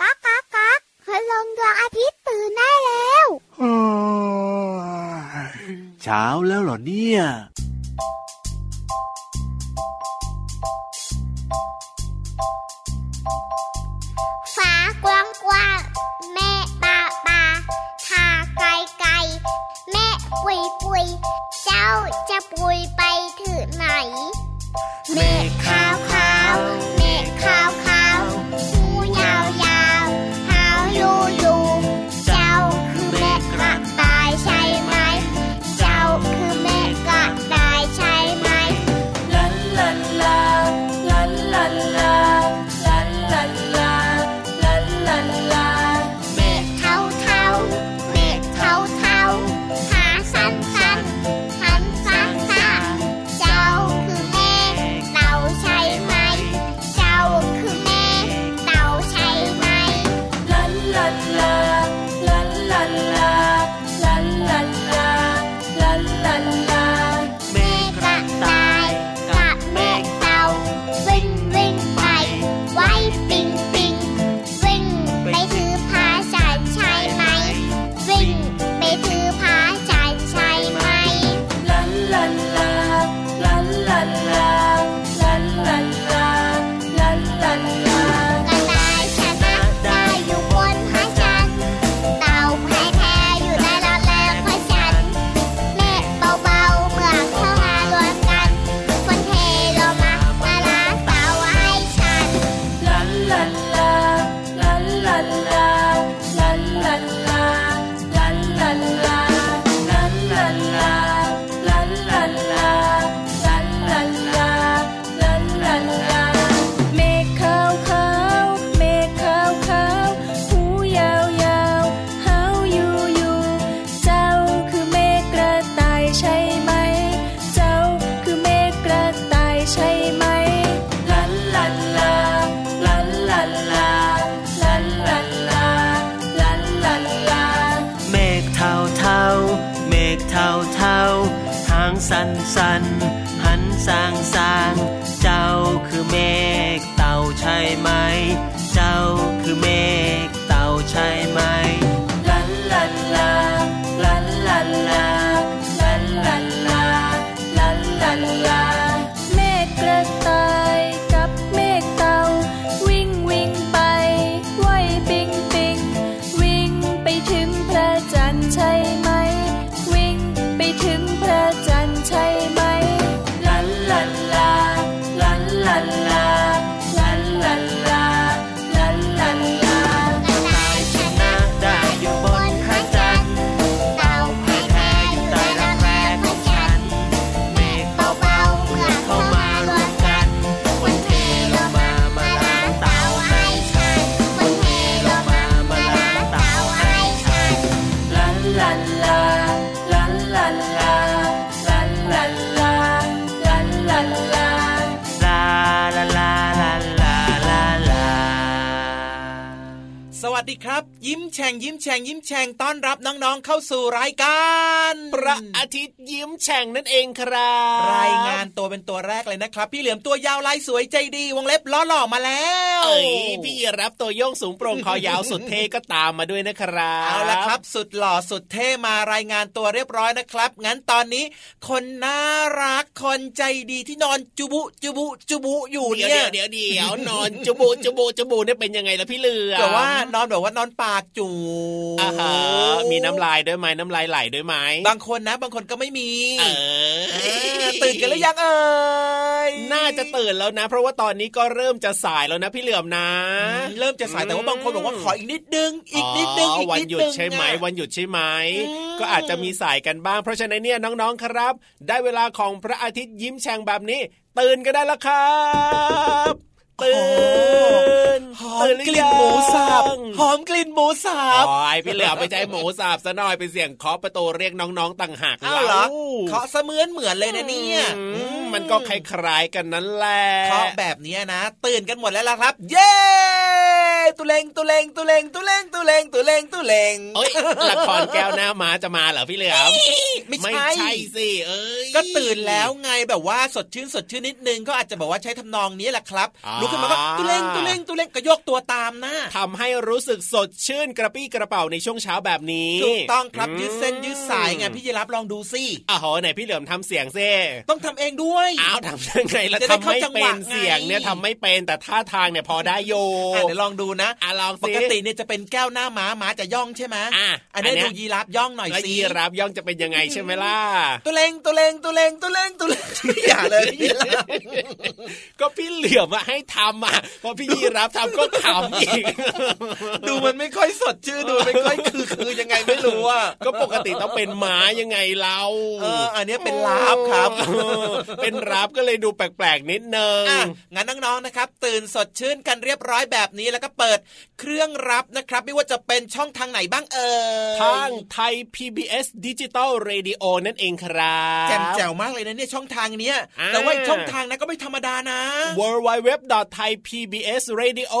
ก๊ากก๊ากก๊ากพลังดวงอาทิตย์ตื่นได้แล้วเช้าแล้วเหรอเนี่ย สวัสดีครับ ยิ้มแฉ่งยิ้มแฉ่งยิ้มแฉ่งต้อนรับน้องๆ เข้าสู่รายการพระอาทิตย์ยิ้มแฉ่งนั่นเองครับ รายงานตัวเป็นตัวแรกเลยนะครับ พี่เหลือมตัวยาวลายสวยใจดี วงเล็บล้อหล่อมาแล้ว เอ้ยพี่รับตัวโยงสูงโปร่งคอยาวสุดเท่ก็ตามมาด้วยนะครับเอาละครับ สุดหล่อสุดเท่มารายงานตัวเรียบร้อยนะครับ งั้นตอนนี้ คนน่ารักคนใจดีที่นอนจุบุจุบุจุบุอยู่เดี๋ยวเนี่ยเดี๋ยวเดี๋ยวเดี๋ยวนอนจบูจบูจบูเนี่ยเป็นยังไงล่ะพี่เหลือมแต่ว่านอนแบบว่านอนปากจูอ่าฮะมีน้ำลายด้วยไหมน้ำลายไหลด้วยไหมบางคนนะ บางคนก็ไม่มีเอออ่าตื่นกันหรือยังเอ่ยน่าจะตื่นแล้วนะ เพราะว่าตอนนี้ก็เริ่มจะสายแล้วนะพี่เหลือมนะ เริ่มจะสายแต่ว่าบางคนบอกว่าขออีกนิดนึงอีกนิดนึงอ๋ออีกวันนิดหยุดนึงใช่ไหมอะวันหยุดใช่ไหมอืมก็อาจจะมีสายกันบ้าง เพราะฉะนั้นเนี่ยน้องๆครับ ได้เวลาของพระอาทิตย์ยิ้มแฉ่งแบบนี้ ตื่นกันได้แล้วครับ ตื่นหอมตื่นกลิ่นหมูสับหอมกลิ่นหมูสับโอ้ยพี่เหลือไม่ใจหมูสับซะหน่อยเป็นเสียงเคาะประตูเรียกน้องๆต่างหากอ้าวเหรอล่เคาะเสมือนเหมือนเลยนะเนี่ยอืมมันก็คล้ายๆกันนั่นแหละเคาะแบบเนี้ยนะ ตื่นกันหมดแล้วล่ะครับ เย้ตุเลงตุเลงตุเลงตุเลงตุเลงตุเลงตุเลงเอ้ยละครแก้วหน้าม้าจะมาเหรอพี่เหลือมไม่ใช่ไม่ใช่สิเอ้ยก็ตื่นแล้วไงแบบว่าสดชื่นสดชื่นนิดนึงก็อาจจะบอกว่าใช้ทำนองนี้แหละครับอ่าลุกขึ้นมาก็ตุเลงตุเลงตุเลงก็ยกตัวตามนะทำให้รู้สึกสดชื่นกระปี้กระเป๋าในช่วงเช้าแบบนี้ถูกต้องครับยืดเส้นยืดสายไงพี่ยีรับลองดูสิอ้าวโหไหนพี่เหลือมทำเสียงซิต้องทำเองด้วยอ้าวทำยังไงแล้วจะได้ทำเข้าไม่จังหเป็วะนเสียงเนี่ยไงทำไม่เป็นแต่ท่าทางเนี่ยพอได้โยอะเดี๋ยวลองดูนะอะลองปสิกติเนี่ยจะเป็นแก้วหน้าม้าม้าจะย่องใช่ไหมอะอันนี้อันเนี้ยดูยีรับย่องหน่อยแล้วสิยีรับย่องจะเป็นยังไงใช่ไหมล่ะตุเลงตุเลงตุเลงตุเลงตุเลงอย่าเลยพี่ยีรับก็พี่เหลือมอะให้ทำอะพอพี่ยีรับทำก็ขำอีก ดูมันไม่ค่อยสดชื่นดูไม่ค่อยคือคือยังไงไม่รู้อะก็ปกติต้องเป็นม้ายังไงเราเอออันเนี้ยเป็นแร็ปครับเออเป็นแร็ปก็เลยดูแปลกๆนิดนึงอะงั้นน้องๆนะครับ ตื่นสดชื่นกันเรียบร้อยแบบนี้แล้วก็เปิดเครื่องรับนะครับ ไม่ว่าจะเป็นช่องทางไหนบ้างเอ่ยทางไทย PBS ดิจิตอลเรดิโอนั่นเองครับแจ่มแจ๋วมากเลยนะเนี่ยช่องทางเนี้ยอ่าแต่ว่าอีกช่องทางนะก็ไม่ธรรมดานะ w w w t h a i p b s r a d i o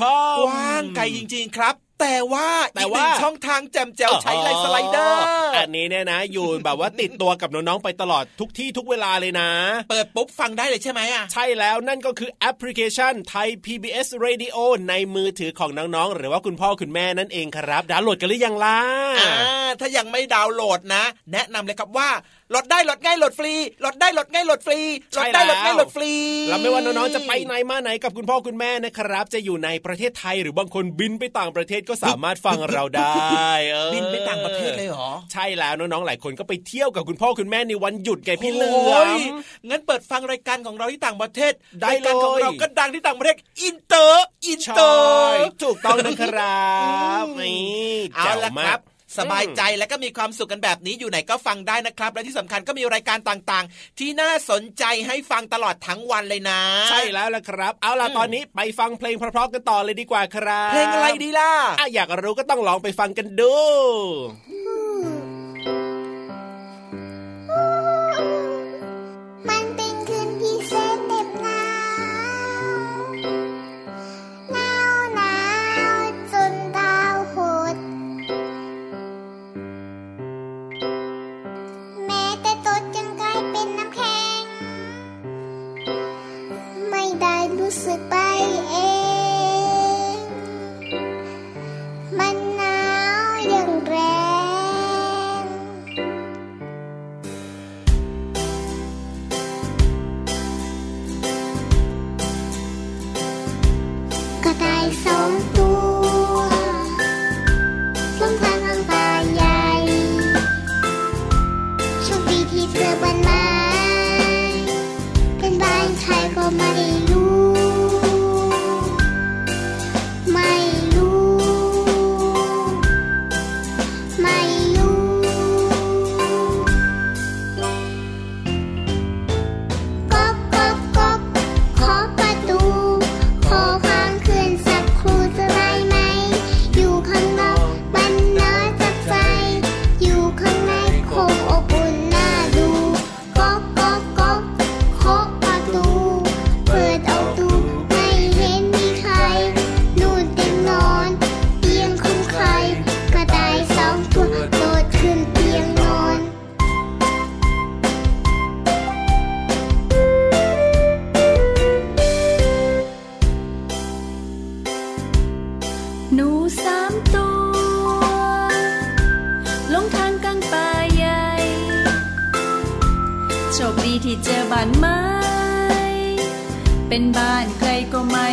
c o m กว้างไกลจริง ๆ ครับแต่ว่าแต่อีกหว่านึ่งช่องทางแจ่มแจ๋วใช้ไลน์สไลเดอร์อันนี้เนี่ยนะ อยู่แบบว่าติดตัวกับน้องๆไปตลอดทุกที่ทุกเวลาเลยนะ เปิดปุ๊บฟังได้เลยใช่ไหมอะใช่แล้วนั่นก็คือแอปพลิเคชันไทย PBS Radio ในมือถือของน้องๆ หรือว่าคุณพ่อคุณแม่นั่นเองครับ ดาวน์โหลดกันหรือยังล่ะอ่าถ้ายังไม่ดาวน์โหลดนะ แนะนำเลยครับว่าโห ลดได้โหลดง่ายโหลดฟรีโหลดได้โหลดง่ายโหลดฟรีโหลดได้โหลดง่ายโหลดฟรีแล้วไม่ว่าน้องๆจะไปไหนมาไหนกับคุณพ่อคุณแม่นะครับ จะอยู่ในประเทศไทยหรือบางคนบินไปต่างประเทศก็สามารถฟังเราได้เออบินไปต่างประเทศเลยเหรอ ใช่แล้วน้องๆหลายคนก็ไปเที่ยวกับคุณพ่อคุณแม่ในวันหยุดไงพี่เหลือมโอ้ยงั้นเปิดฟังรายการของเราที่ต่างประเทศได้รายการของเลยเราก็ดังที่ต่างประเทศอินเตอร์อินเตอร์ใช่ถูกต้องนะครับนี่เอาแจ๋วละมากครับ สบายใจและก็มีความสุขกันแบบนี้อยู่ไหนก็ฟังได้นะครับ และที่สำคัญก็มีรายการต่างๆ ที่น่าสนใจให้ฟังตลอดทั้งวันเลยนะ ใช่แล้วล่ะครับ เอาล่ะตอนนี้ไปฟังเพลงเพราะๆกันต่อเลยดีกว่าครับเพลงอะไรดีล่ะอะอยากรู้ก็ต้องลองไปฟังกันดู หนูสามตัว ลงทางกลางป่าใหญ่ โชคดีที่เจอบ้านไม้ เป็นบ้านใครก็ไม่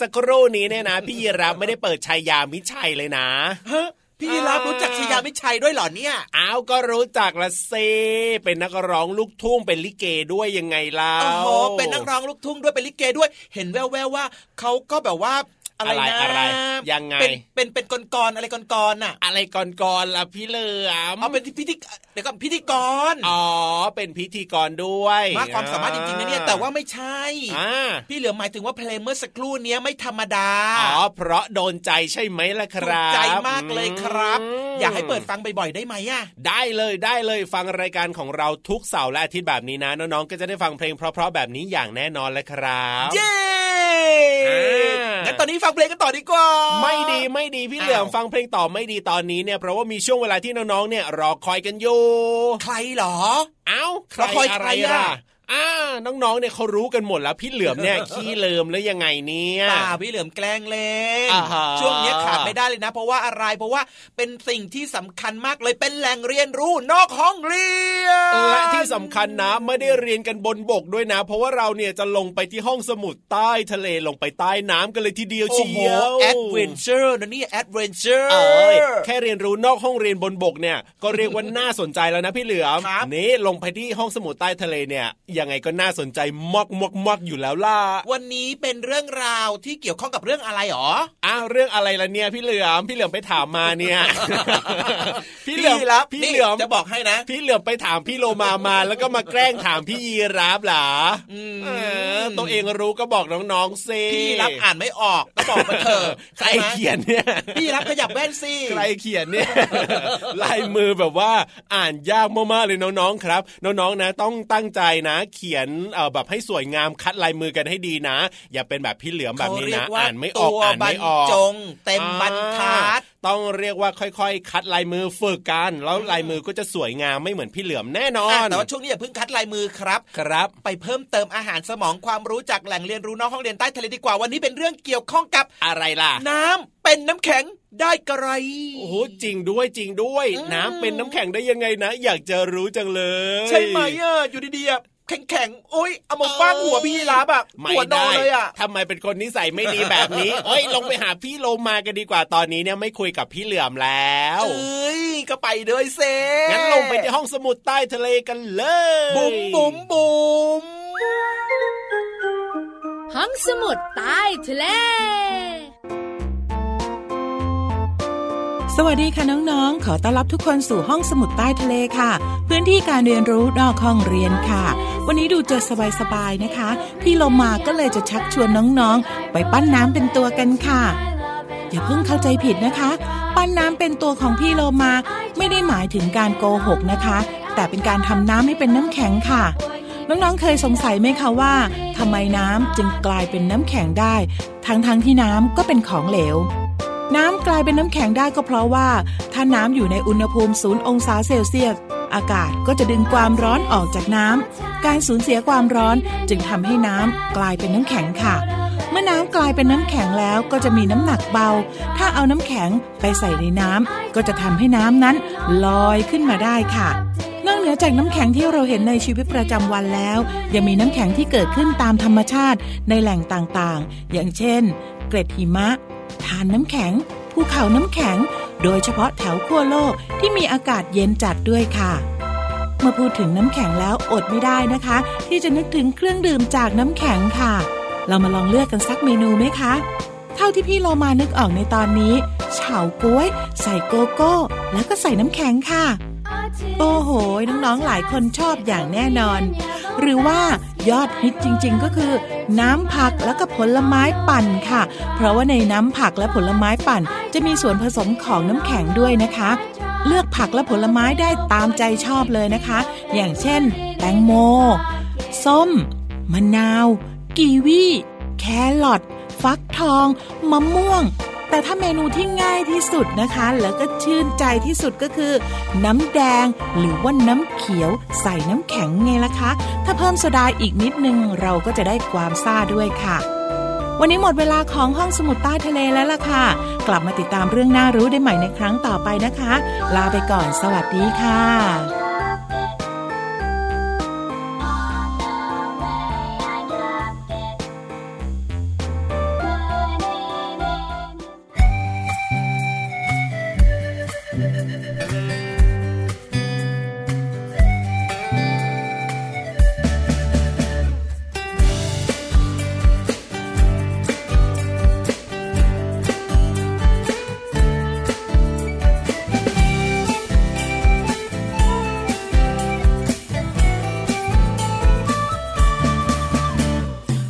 สักครู่นี้เนี่ยนะ พี่ยีรับไม่ได้เปิดชายามิชัยเลยนะฮะพี่รับรู้จักชยามิชัยด้วยเหรอเนี่ยอ้าวก็รู้จักละเซเป็นนักร้องลูกทุ่งเป็นลิเกด้วยยังไงล่ะโอ้โหเป็นนักร้องลูกทุ่งด้วยเป็นลิเกด้วย เห็นแววๆว่าเขาก็แบบว่า อะไรนะอะไรอะไรยังไง เป็นเป็นเป็นกรกรอะไรกรกรน่ะ อะไรก่อนๆล่ะพี่เหลือมเอาเป็นพิธีเดี๋ยวก่อนพิธีกรอ๋อเป็นพิธีกรด้วยมากความสามารถจริงๆนะเนี่ยแต่ว่าไม่ใช่อ่าพี่เหลือมหมายถึงว่าเพลงเมื่อสักครู่เนี้ยไม่ธรรมดาอ๋อเพราะโดนใจใช่ไหมล่ะคถูกรับใจมากเลยครับมอยากให้เปิดฟังบ่อยๆได้ไหมอะได้เลยได้เลยฟังรายการของเราทุกเสาร์และอาทิตย์แบบนี้นะน้องๆก็จะได้ฟังเพลงเพราะๆแบบนี้อย่างแน่นอนเลยครับ เย้อ่างั้งั้นตอนนี้ฟังเพลงกันต่อดีกว่า ไม่ดีไม่ดีพี่เหลือมอ้าวฟังเพลงต่อไม่ดีตอนนี้เนี่ยเพราะว่ามีช่วงเวลาที่น้องๆเนี่ยรอคอยกันอยู่ ใครเหรอ เอ้ารอคอยใครอะ อ่าน้องๆเนี่ยเขารู้กันหมดแล้วพี่เหลือมเนี่ยขี้ลืมแล้วยังไงเนี่ยเปล่าพี่เหลือมแกล้งเล่นอ่าฮะช่วงเนี้ยขาดไม่ได้เลยนะ เพราะว่าอะไรเพราะว่าเป็นสิ่งที่สำคัญมากเลยเป็นแหล่งเรียนรู้นอกห้องเรียนและที่สำคัญนะไม่ได้เรียนกันบนบกด้วยนะ เพราะว่าเราเนี่ยจะลงไปที่ห้องสมุดใต้ทะเลลงไปใต้น้ำกันเลยทีเดียวโอ้เชีโหยวแอดเวนเจอร์นะนี่แอดเวนเจอร์เอ้ยแค่เรียนรู้นอกห้องเรียนบนบกเนี่ยก็เรียกว่าน่าสนใจแล้วนะพี่เหลือมครับนี่ลงไปที่ห้องสมุดใต้ทะเลเนี่ยยังไงก็น่าสนใจมากมากมากอยู่แล้วล่ะ วันนี้เป็นเรื่องราวที่เกี่ยวข้องกับเรื่องอะไรหรออ้าวเรื่องอะไรล่ะเนี่ยพี่เหลือมพี่เหลือมไปถามมาเนี่ยพี่เหลือมพี่รับพี่เหลือมนี่จะบอกให้นะ พี่เหลือมไปถามพี่โลมามา แล้วก็มาแกล้งถามพี่ยีราฟเหรออืมเออตัวเองรู้ก็บอกน้องๆสิพี่รับอ่านไม่ออกก็บอกมาเถอะใครเขียนเนี่ยพี่รับขยับแว่นสิใครเขียนเนี่ยลายมือแบบว่าอ่านยากมากๆเลยน้องๆครับ น้องๆนะ ต้องตั้งใจนะเขียนเอ่อแบบให้สวยงามคัดลายมือกันให้ดีนะ อย่าเป็นแบบพี่เหลือมแบบนี้เขาเรียนะกว่าอ่านไม่ออกตัวอ่านไม่ออกบรรจงเต็มบรรทัดอ่าต้องเรียกว่าค่อยๆ คัดลายมือฝึกกัน แล้วลายมือก็จะสวยงามไม่เหมือนพี่เหลือมแน่นออะนแต่ว่าช่วงนี้อย่าเพิ่งคัดลายมือครับครับ ไปเพิ่มเติมอาหารสมองความรู้จากแหล่งเรียนรู้นอกห้องเรียนใต้ทะเลดีกว่าวันนี้เป็นเรื่องเกี่ยวข้องกับอะไรล่ะ น้ำเป็นน้ำแข็งได้กระไร โอ้โหจริงด้วยจริงด้วยอืมน้ำเป็นน้ำแข็งได้ยังไงนะ อยากจะรู้จังเลย ใช่ไหมอะอยู่ดีๆอะ แข็งแข็งๆโอ๊ยเอามาฟาดหัวพี่ยีราฟอะไม่หัวนอได้นเลยอะทำไมเป็นคนนิสัยไม่ดีแบบนี้เอ้ยลงไปหาพี่โลมากันดีกว่าตอนนี้เนี่ยไม่คุยกับพี่เหลือมแล้วเอ้ยก็ไปด้วยเซงั้นลงไปที่ห้องสมุดใต้ทะเลกันเลยบุ๋มบุ๋มบุ๋มห้องสมุดใต้ทะเลส วัสดีค่ะน้องๆ ขอต้อนรับทุกคนสู่ห้องสมุดใต้ทะเลค่ะ พื้นที่การเรียนรู้นอกห้องเรียนค่ะ วันนี้ดูจะสบายๆนะคะ พี่โลมาก็เลยจะชักชวนน้องๆ ไปปั้นน้ำเป็นตัวกันค่ะ อย่าเพิ่งเข้าใจผิดนะคะ ปั้นน้ำเป็นตัวของพี่โลมาไม่ได้หมายถึงการโกหกนะคะ แต่เป็นการทำน้ำให้เป็นน้ำแข็งค่ะน้องๆ เคยสงสัยไหมคะว่าทำไมน้ำจึงกลายเป็นน้ำแข็งได้ ทั้งๆ ที่น้ำก็เป็นของเหลว น้ำกลายเป็นน้ำแข็งได้ก็เพราะว่า ถ้าน้ำอยู่ในอุณหภูมิศูนย์องศาเซลเซียส อากาศก็จะดึงความร้อนออกจากน้ำการสูญเสียความร้อนจึงทำให้น้ำกลายเป็นน้ำแข็งค่ะ เมื่อน้ำกลายเป็นน้ำแข็งแล้วก็จะมีน้ำหนักเบา ถ้าเอาน้ำแข็งไปใส่ในน้ำก็จะทำให้น้ำนั้นลอยขึ้นมาได้ค่ะนอกเหนือจากน้ำแข็งที่เราเห็นในชีวิตประจำวันแล้ว ยังมีน้ำแข็งที่เกิดขึ้นตามธรรมชาติในแหล่งต่างๆ อย่างเช่น เกล็ดหิมะ ทานน้ำแข็ง ภูเขาน้ำแข็ง โดยเฉพาะแถวขั้วโลกที่มีอากาศเย็นจัดด้วยค่ะเมื่อพูดถึงน้ำแข็งแล้วอดไม่ได้นะคะ ที่จะนึกถึงเครื่องดื่มจากน้ำแข็งค่ะ เรามาลองเลือกกันสักเมนูไหมคะ เท่าที่พี่โลมานึกออกในตอนนี้เฉาก๊วย ใส่โกโก้ แล้วก็ใส่น้ำแข็งค่ะ โอ้โห น้องๆหลายคนชอบอย่างแน่นอน หรือว่า ยอดฮิตจริงๆ ก็คือ น้ำผักแล้วก็ผลไม้ปั่นค่ะ เพราะว่าในน้ำผักและผลไม้ปั่น จะมีส่วนผสมของน้ำแข็งด้วยนะคะ เลือกผักและผลไม้ได้ตามใจชอบเลยนะคะ อย่างเช่น แตงโม ส้ม มะนาว กีวี แครอทฟักทอง มะม่วง แต่ถ้าเมนูที่ง่ายที่สุดนะคะ แล้วก็ชื่นใจที่สุดก็คือ น้ำแดง หรือว่าน้ำเขียวใส่น้ำแข็งไงล่ะคะ ถ้าเพิ่มโซดาอีกนิดนึงเราก็จะได้ความซ่าด้วยค่ะ วันนี้หมดเวลาของห้องสมุดใต้ทะเลแล้วล่ะค่ะ กลับมาติดตามเรื่องน่ารู้ได้ใหม่ในครั้งต่อไปนะคะ ลาไปก่อนสวัสดีค่ะ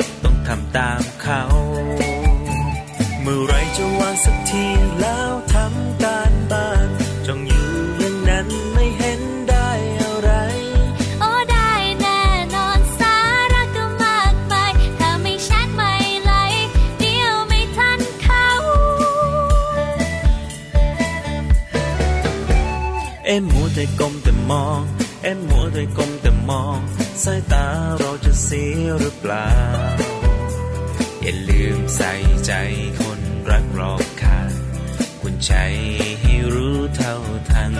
้องทำตามเขา เมื่อไรจะวางสักทีแล้วทำการบ้านจงอยู่อย่างนั้นไม่เห็นได้อะไร โอ้ได้แน่นอนสาระก็มากมายถ้าไม่ชัดไม่ไหลเดียวไม่ทันเขา เอ็มมัวแต่ก้มแต่มอง เอ็มมัวแต่ก้มแต่มองสายตาเราจะเสียหรือเปล่าอย่าลื มใส่ใจคนรักรอบค่างคุณใจให้รู้เท่าทัน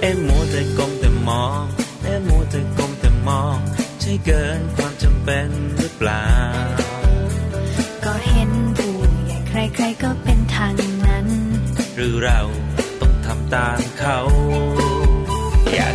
เอ็มมัวแต่ก้มแต่มองเอ็มมัวแต่ก้มแต่มอง ใช่เกินความจำเป็นหรือเปล่า ก็เห็นผู้ใหญ่ใครๆก็เป็นทางนั้น หรือเราต้องทำตามเขา อยาก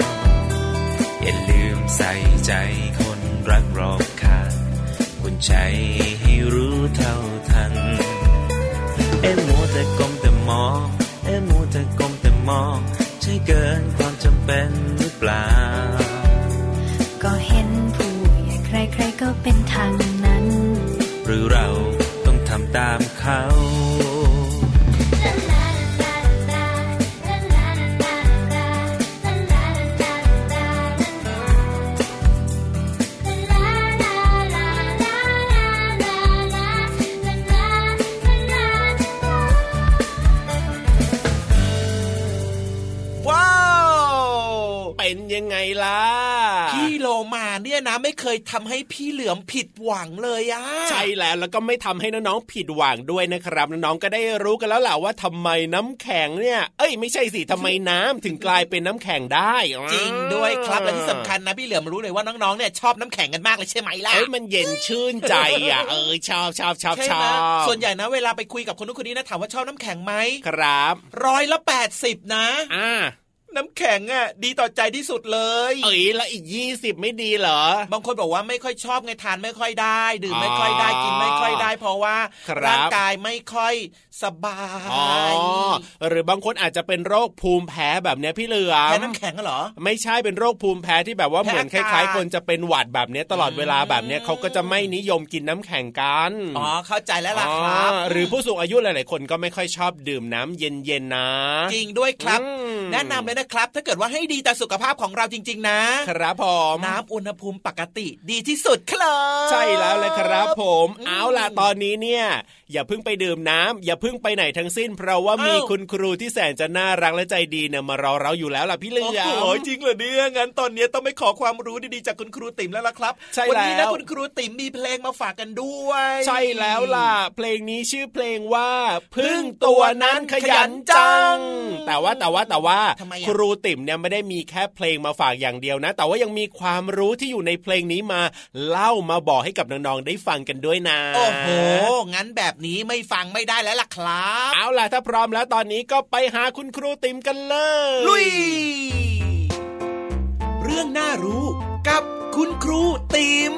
อย่าลืมใส่ใจคนรักรอบค่างคุณใจให้รู้เท่าทัน เอ็มมัวแต่ก้มแต่มองเอ็มมัวแต่ก้มแต่มอง ใช่เกินความจำเป็นหรือเปล่า ก็เห็นผู้ใหญ่ใครๆก็เป็นทางนั้น หรือเราต้องทำตามเขา ยทำให้พี่เหลือมผิดหวังเลยอะใช่แล้วแล้วก็ไม่ทำให้น้องๆผิดหวังด้วยนะครับน้องๆก็ได้รู้กันแล้วแหละว่าทำไมน้ำแข็งเนี่ย เอ้ยไม่ใช่สิทำไมน้ำถึงกลายเป็นน้ำแข็งได้ จริงด้วยครับและที่สำคัญนะพี่เหลือมรู้เลยว่าน้องๆเนี่ยชอบน้ำแข็งกันมากเลยใช่ไหมล่ะเอ้ยมันเย็นชื่นใจอะเอ้ยชอบชอบชอบใช่ชไหมอบส่วนใหญ่นะเวลาไปคุยกับคนนู้นคนนี้นะถามว่าชอบน้ำแข็งไหมครับร้อยละแปดสิบนะอ่า น้ำแข็งอะดีต่อใจที่สุดเลย เอ้ยแล้วอีกยี่สิบไม่ดีเหรอ บางคนบอกว่าไม่ค่อยชอบไงทานไม่ค่อยได้ ดื่มอ๋อไม่ค่อยได้กินไม่ค่อยได้ เพราะว่าครับร่างกายไม่ค่อยสบาอ๋อยหรือบางคนอาจจะเป็นโรคภูมิแพ้แบบเนี้ยพี่เหลือมแพ้น้ำแข็งเหรอ ไม่ใช่เป็นโรคภูมิแพ้ที่แบบว่าแพ้เหมือนคอากาศล้าย ๆ คนจะเป็นหวัดแบบเนี้ยตลอดเวลาแบบเนี้ยเขาก็จะไม่นิยมกินน้ำแข็งกันอ๋อเข้าใจแล้วล่ะครับอ๋อหรือผู้สูงอายุหลายๆคนก็ไม่ค่อยชอบดื่มน้ำเย็นๆนะ จริงด้วยครับอืมแนะนำเลยนะครับ ถ้าเกิดว่าให้ดีต่อสุขภาพของเราจริง ๆ นะ ครับผมน้ำอุณหภูมิปกติดีที่สุดครับ ใช่แล้วเลยครับผมอืมเอาล่ะตอนนี้เนี่ย อย่าเพิ่งไปดื่มน้ำอย่าเพิ่งไปไหนทั้งสิ้น เพราะว่ามีอ้าวคุณครูที่แสนจะน่ารักและใจดีเนี่ยมารอเราอยู่แล้วล่ะพี่เหลืโอ้อโหมจริงเหรอเนี่ยงั้นตอนนี้ต้องไปขอความรู้ดีๆจากคุณครูติ๋มแล้วล่ะครับใช่วันี้แล้นะวคุณครูติ๋มมีเพลงมาฝากกันด้วย ใช่แล้วล่ะ เพลงนี้ชื่อเพลงว่าพึ่งตัวนั้นขยันจัง แต่ว่าแต่ว่าแต่ว่าทำไมอะครูติ๋มเนี่ยไม่ได้มีแค่เพลงมาฝากอย่างเดียวนะ แต่ว่ายังมีความรู้ที่อยู่ในเพลงนี้มาเล่ามาบอกให้กับน้องๆได้ฟังกันด้วยนะโอ้โหงั้นแบบนี้ไม่ฟังไม่ได้แล้วล่ะครับ เอาล่ะถ้าพร้อมแล้วตอนนี้ก็ไปหาคุณครูติ๋มกันเลย ลุย เรื่องน่ารู้กับคุณครูติ๋ม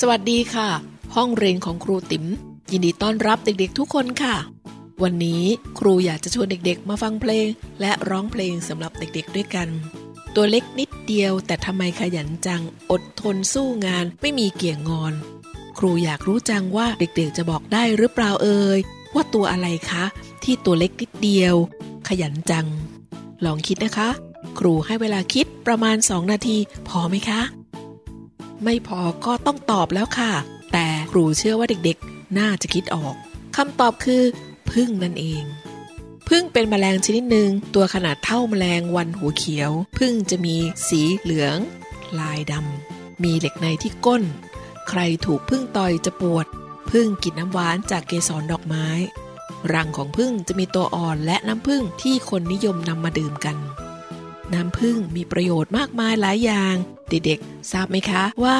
สวัสดีค่ะ ห้องเรียนของครูติ๋มยินดีต้อนรับเด็กๆทุกคนค่ะ วันนี้ครูอยากจะชวนเด็กๆ มาฟังเพลง และร้องเพลงสำหรับเด็กๆด้วยกัน ตัวเล็กนิดเดียว แต่ทำไมขยันจัง อดทนสู้งาน ไม่มีเกี่ยงงอน ครูอยากรู้จังว่าเด็กๆจะบอกได้หรือเปล่าเอ่ยว่าตัวอะไรคะ ที่ตัวเล็กนิดเดียว ขยันจัง ลองคิดนะคะ ครูให้เวลาคิดประมาณ 2 นาที พอไหมคะ ไม่พอก็ต้องตอบแล้วค่ะ แต่ครูเชื่อว่าเด็กๆ น่าจะคิดออกคำตอบคือพึ่งนั่นเอง พึ่งเป็นแมลงชนิดหนึ่งตัวขนาดเท่าแมลงวันหัวเขียว พึ่งจะมีสีเหลือง ลายดำมีเหล็กในที่ก้น ใครถูกพึ่งต่อยจะปวด พึ่งกินน้ำหวานจากเกสรดอกไม้ รังของพึ่งจะมีตัวอ่อนและน้ำพึ่งที่คนนิยมนำมาดื่มกัน น้ำผึ้งมีประโยชน์มากมายหลายอย่าง เด็กๆ ทราบไหมคะว่า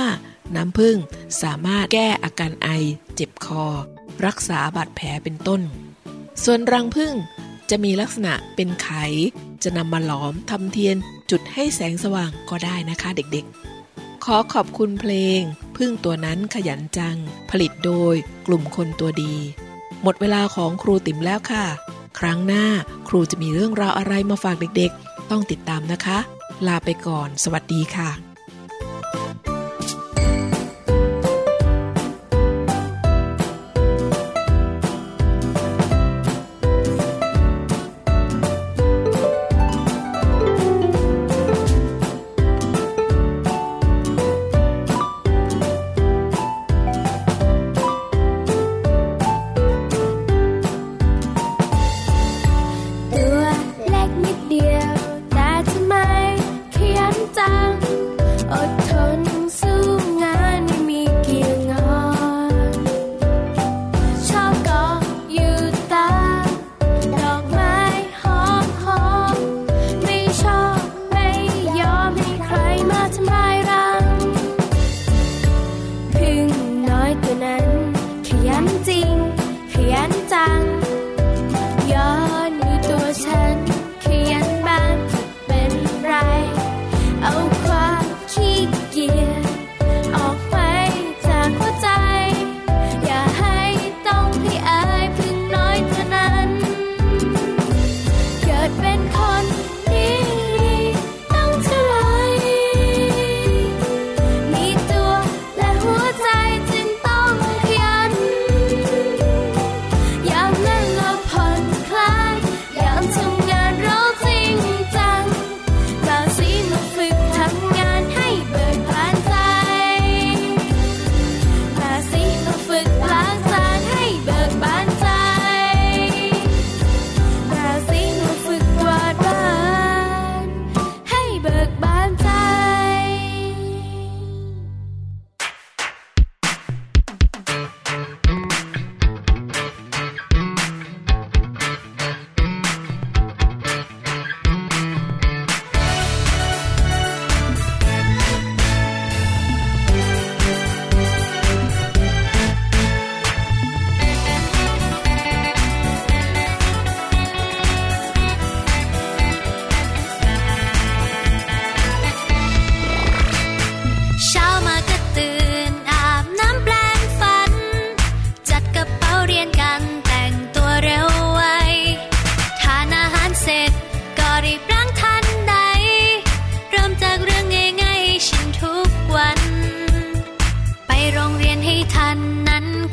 น้ำผึ้งสามารถแก้อาการไอ เจ็บคอ รักษาบาดแผลเป็นต้น ส่วนรังผึ้ง จะมีลักษณะเป็นไข จะนำมาหลอมทำเทียนจุดให้แสงสว่างก็ได้นะคะเด็กๆ ขอขอบคุณเพลง พึ่งตัวนั้นขยันจัง ผลิตโดยกลุ่มคนตัวดี หมดเวลาของครูติ๋มแล้วค่ะ ครั้งหน้าครูจะมีเรื่องราวอะไรมาฝากเด็กๆ ต้องติดตามนะคะ ลาไปก่อน สวัสดีค่ะ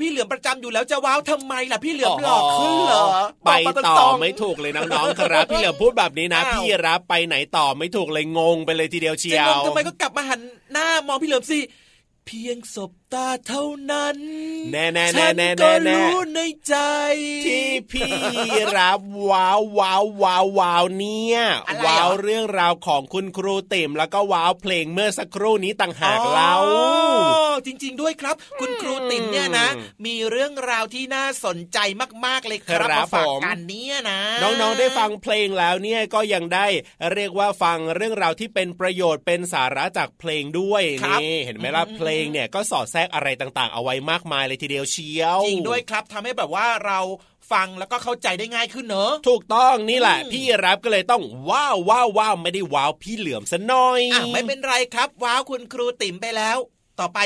พี่เหลือมประจำอยู่แล้วจะว้าวทำไมล่ะพี่เหลือมหลอกขึ้นเหรอไปบกมาต่อรงๆไม่ถูกเลยน้องๆครับ พี่เหลือมพูดแบบนี้นะอ้าวพี่รับไปไหนต่อไม่ถูกเลยงงไปเลยทีเดียวเชีจะยงวงทำไมก็กลับมาหันหน้ามองพี่เหลือมสิเพียงสบตาเท่านั้น แน่แน่ฉัแน่นแน่ก็แน่แน่รู้ในใจ ที่พี่รับว้าวว้าวว้าวว้าวเนี่ยอะไรเหรอว้าวเรื่องราวของคุณครูติ่มแล้วก็ว้าวเพลงเมื่อสักครู่นี้ต่างหากเล่าอ๋อจริง ๆ ด้วยครับ คุณครูติ๋มเนี่ยนะ มีเรื่องราวที่น่าสนใจมากๆเลยครับครับมาฝากผมกันเนี่ยนะ น้องๆได้ฟังเพลงแล้วเนี่ยก็ยังได้เรียกว่าฟังเรื่องราวที่เป็นประโยชน์เป็นสาระจากเพลงด้วยครับนี่เห็นไหมล่ะเพลงเนี่ยก็สอดแทรกอะไรต่างๆ เอาไว้มากมายเลยทีเดียวเชียวจริงด้วยครับทำให้แบบว่าเราฟังแล้วก็เข้าใจได้ง่ายขึ้นเนอะถูกต้องนี่แหละอืมพี่รับก็เลยต้องว้าวว้าวว้าวไม่ได้ว้าวพี่เหลือมซะหน่อยอะไม่เป็นไรครับ ว้าวคุณครูติ๋มไปแล้ว ต่อไป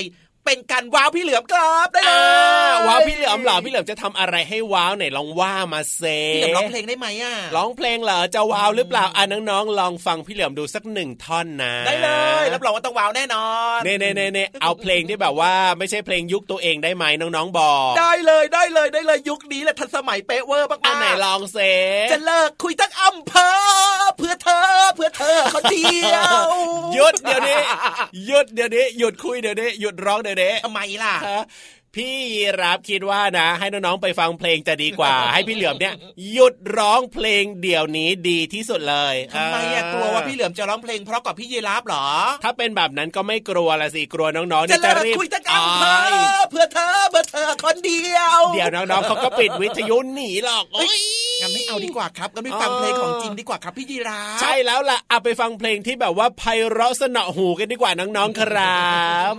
เป็นการว้าวพี่เหลือมครับได้เลอ่ายว้าวพี่เหลือมเหรอพี่เหลือมจะทำอะไรให้ว้าวไหนลองว่ามาเซพี่เหลือมร้องเพลงได้ไหมอะร้องเพลงเหรอจะว้าวหรือเปล่าอะน้องๆลองฟังพี่เหลือมดูสักหนึ่งท่อนนะ ได้เลยรับรองว่าต้องว้าวแน่นอนเน่เน่เน่เน่เอาเพลงที่แบบว่าไม่ใช่เพลงยุคตัวเองได้ไหมน้องๆบอกได้เลยได้เลยได้เลยยุคนี้แหละทันสมัยเป๊ะเวอร์มากๆอันไหนลองเซจะเลิกคุยทั้งอำเภอเพื่อเธอเพื่อเธอคนเดียวหยุดเดี๋ยวนี้หยุดเดี๋ยวนี้หยุดคุยเดี๋ยวนี้หยุดร้องเดี๋ยวนี้ทำไมล่ะฮะพี่ยีรับคิดว่านะ ให้น้องๆไปฟังเพลงจะดีกว่า ให้พี่เหลือมเนี่ยหยุดร้องเพลงเดี๋ยวนี้ดีที่สุดเลยทำไมอะกลัวว่าพี่เหลือมจะร้องเพลงเพราะกับพี่ยีราฟเหรอ ถ้าเป็นแบบนั้นก็ไม่กลัวละสิกลัวน้องๆจะเนี่ยเลิจะกรีบคุยทั้งอำเภอ้าอยเพื่อเธอเพื่อเธอคนเดียว เดี๋ยวน้องๆเขาก็ปิดวิทยุหนีหรอกโอ๊ยงั้นไม่เอาดีกว่าครับงั้นไม่ฟังเออเพลงของจริงดีกว่าครับพี่ยีราฟใช่แล้วล่ะเอาไปฟังเพลงที่แบบว่าไพเราะสนอหูกันดีกว่าน้องๆครับ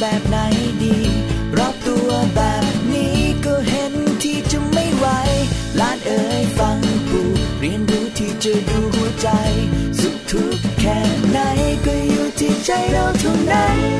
แบบไหนดี รอบตัวแบบนี้ก็เห็นที่จะไม่ไหวหลานเอ๋ยฟังปู่เรียนรู้ที่จะดูหัวใจ สุขทุกข์แค่ไหนก็อยู่ที่ใจเราเท่านั้น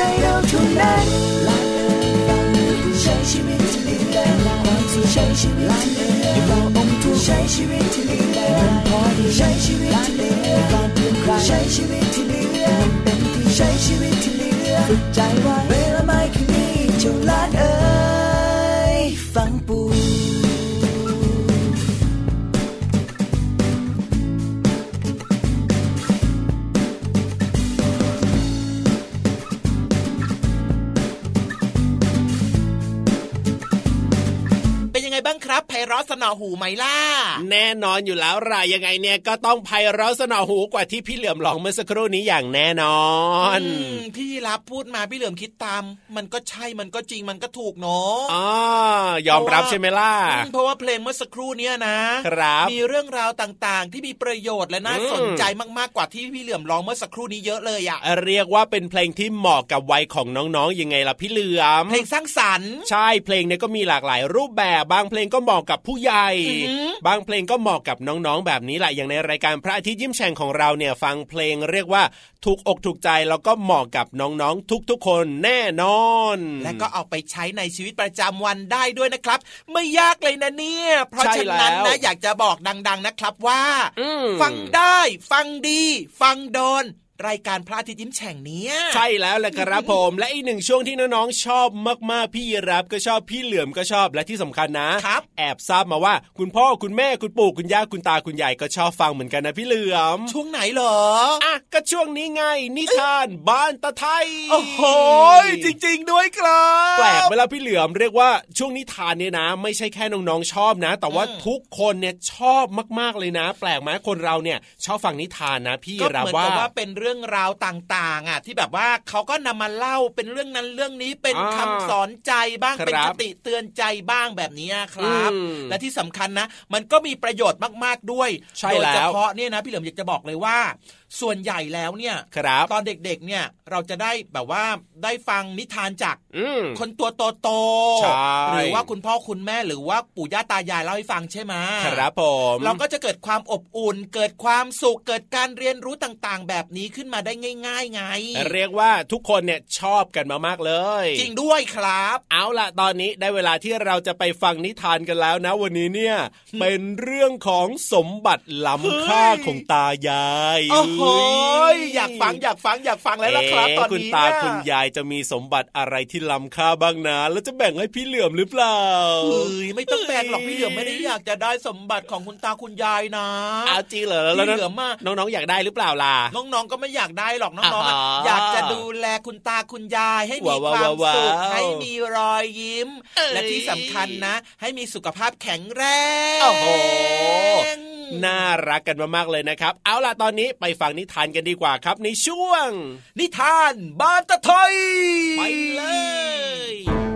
ใจเราเท่านั้นหลานเอ๋ยฟังปู่ใช้ชีวิตที่เหลือมีความสุขใช้ชีวิตที่เหลืออย่ามัวอมทุกข์ใช้ชีวิตที่เหลือมันพอดีใช้ชีวิตที่เหลือไม่การเปลี่ยนใครใช้ชีวิตที่เหลือมันเป็นที่ใช้ชีวิตที่เหลือฝึกใจไว้เวลาไม่คืนนี้เจ้าหลานเอ๋ย อหูไหมล่ะ แน่นอนอยู่แล้วรายยังไงเนี่ยก็ต้องไพเราะสนอหูกว่าที่พี่เหลือมลองเมื่อสักครู่นี้อย่างแน่นอนมพี่รับพูดมาพี่เหลือมคิดตาม มันก็ใช่มันก็จริงมันก็ถูกเนาะอ๋อยอมรับใช่ไหมล่ะเพราะว่าเพลงเมื่อสักครู่เนี้ยนะครับมีเรื่องราวต่างๆ ที่มีประโยชน์และน่าสนใจมากๆกว่าที่พี่เหลือมร้องเมื่อสักครู่นี้เยอะเลยอะเรียกว่าเป็นเพลงที่เหมาะกับวัยของน้องๆยังไงล่ะพี่เหลือมเพลงสร้างสรรค์ ใช่เพลงเนี่ยก็มีหลากหลายรูปแบบบางเพลงก็เหมาะกับผู้ใหญ่อือหือบางเพลงก็เหมาะกับน้องๆแบบนี้แหละอย่างในรายการพระอาทิตย์ยิ้มแฉ่งของเราเนี่ยฟังเพลงเรียกว่าถูกอกถูกใจแล้วก็เหมาะกับน้องๆทุกๆ คนแน่นอน และก็เอาไปใช้ในชีวิตประจำวันได้ด้วยนะครับ ไม่ยากเลยนะเนี่ย เพราะใช่ฉะนั้นแล้นะวอยากจะบอกดัง ๆนะครับว่าอืมฟังได้ ฟังดี ฟังโดน รายการพระอาทิตย์ยิ้มแฉ่งเนี้ยใช่แล้วแหละครับผม และอีกหนึ่งช่วงที่น้องๆชอบมากๆพี่รับก็ชอบพี่เหลือมก็ชอบและที่สำคัญนะครับแอบทราบมาว่า คุณพ่อคุณแม่คุณปู่คุณย่าคุณตาคุณยายก็ชอบฟังเหมือนกันนะพี่เหลือม ช่วงไหนเหรออะก็ช่วงนี้ไงนิทานบ้านตะไทยโอ้โหจริง ๆ ด้วยครับแปลกเวลาพี่เหลือมเรียกว่าช่วงนิทานเนี่ยนะ ไม่ใช่แค่น้องๆชอบนะ แต่ว่าอืมทุกคนเนี่ยชอบมากๆเลยนะ แปลกไหมคนเราเนี่ยชอบฟังนิทานนะ พี่ก็รับเหมือนว่ากับว่าเป็นเรื่องราวต่างๆอะที่แบบว่าเขาก็นำมาเล่าเป็นเรื่องนั้นเรื่องนี้เป็นอ่าคำสอนใจบ้างครับเป็นคติเตือนใจบ้างแบบนี้ครับอืมและที่สำคัญนะ มันก็มีประโยชน์มากๆด้วยใช่โดยแล้วเฉพาะเนี่ยนะพี่เหลิมอยากจะบอกเลยว่า ส่วนใหญ่แล้วเนี่ยครับตอนเด็กๆเนี่ยเราจะได้แบบว่าได้ฟังนิทานจากอืมคนตัวโตใช่ๆหรือว่าคุณพ่อคุณแม่หรือว่าปู่ย่าตายายเล่าให้ฟังใช่ไหมครับผมเราก็จะเกิดความอบอุ่น เกิดความสุขเกิดการเรียนรู้ต่างๆ แบบนี้ขึ้นมาได้ง่าย ๆ ไง เรียกว่าทุกคนเนี่ยชอบกันมามากเลย จริงด้วยครับ เอาล่ะตอนนี้ได้เวลาที่เราจะไปฟังนิทานกันแล้วนะ วันนี้เนี่ยเป็นเรื่องของสมบัติล้ำค่าเฮ้ยของตายายโอ้โหอยากฟังอยากฟังอยากฟังแล้วล่ะครับเอ๊ะตอนคุณนี้ตาเนี่ยคุณยายจะมีสมบัติอะไรที่ล้ำค่าบ้างนะแล้วจะแบ่งให้พี่เหลื่อมหรือเปล่าเอ้ยไม่ต้องแบ่งหรอกพี่เหลือมไม่ได้อยากจะได้สมบัติของคุณตาคุณยายนะเอาจริงเหรอแล้วพี่เหลือมอะน้องๆอยากได้หรือเปล่าล่ะน้องๆก็ไม่อยากได้หรอกน้องๆอะอ่าฮะอยากจะดูแลคุณตาคุณยายให้มีว้าวความว้าวสุขว้าวให้มีรอยยิ้มเอ้ยและที่สำคัญนะ ให้มีสุขภาพแข็งแรงโอ้โห น่ารักกันมากๆเลยนะครับ เอาล่ะตอนนี้ไปฟังนิทานกันดีกว่าครับ ในช่วง นิทานบานตะไทยไปเลย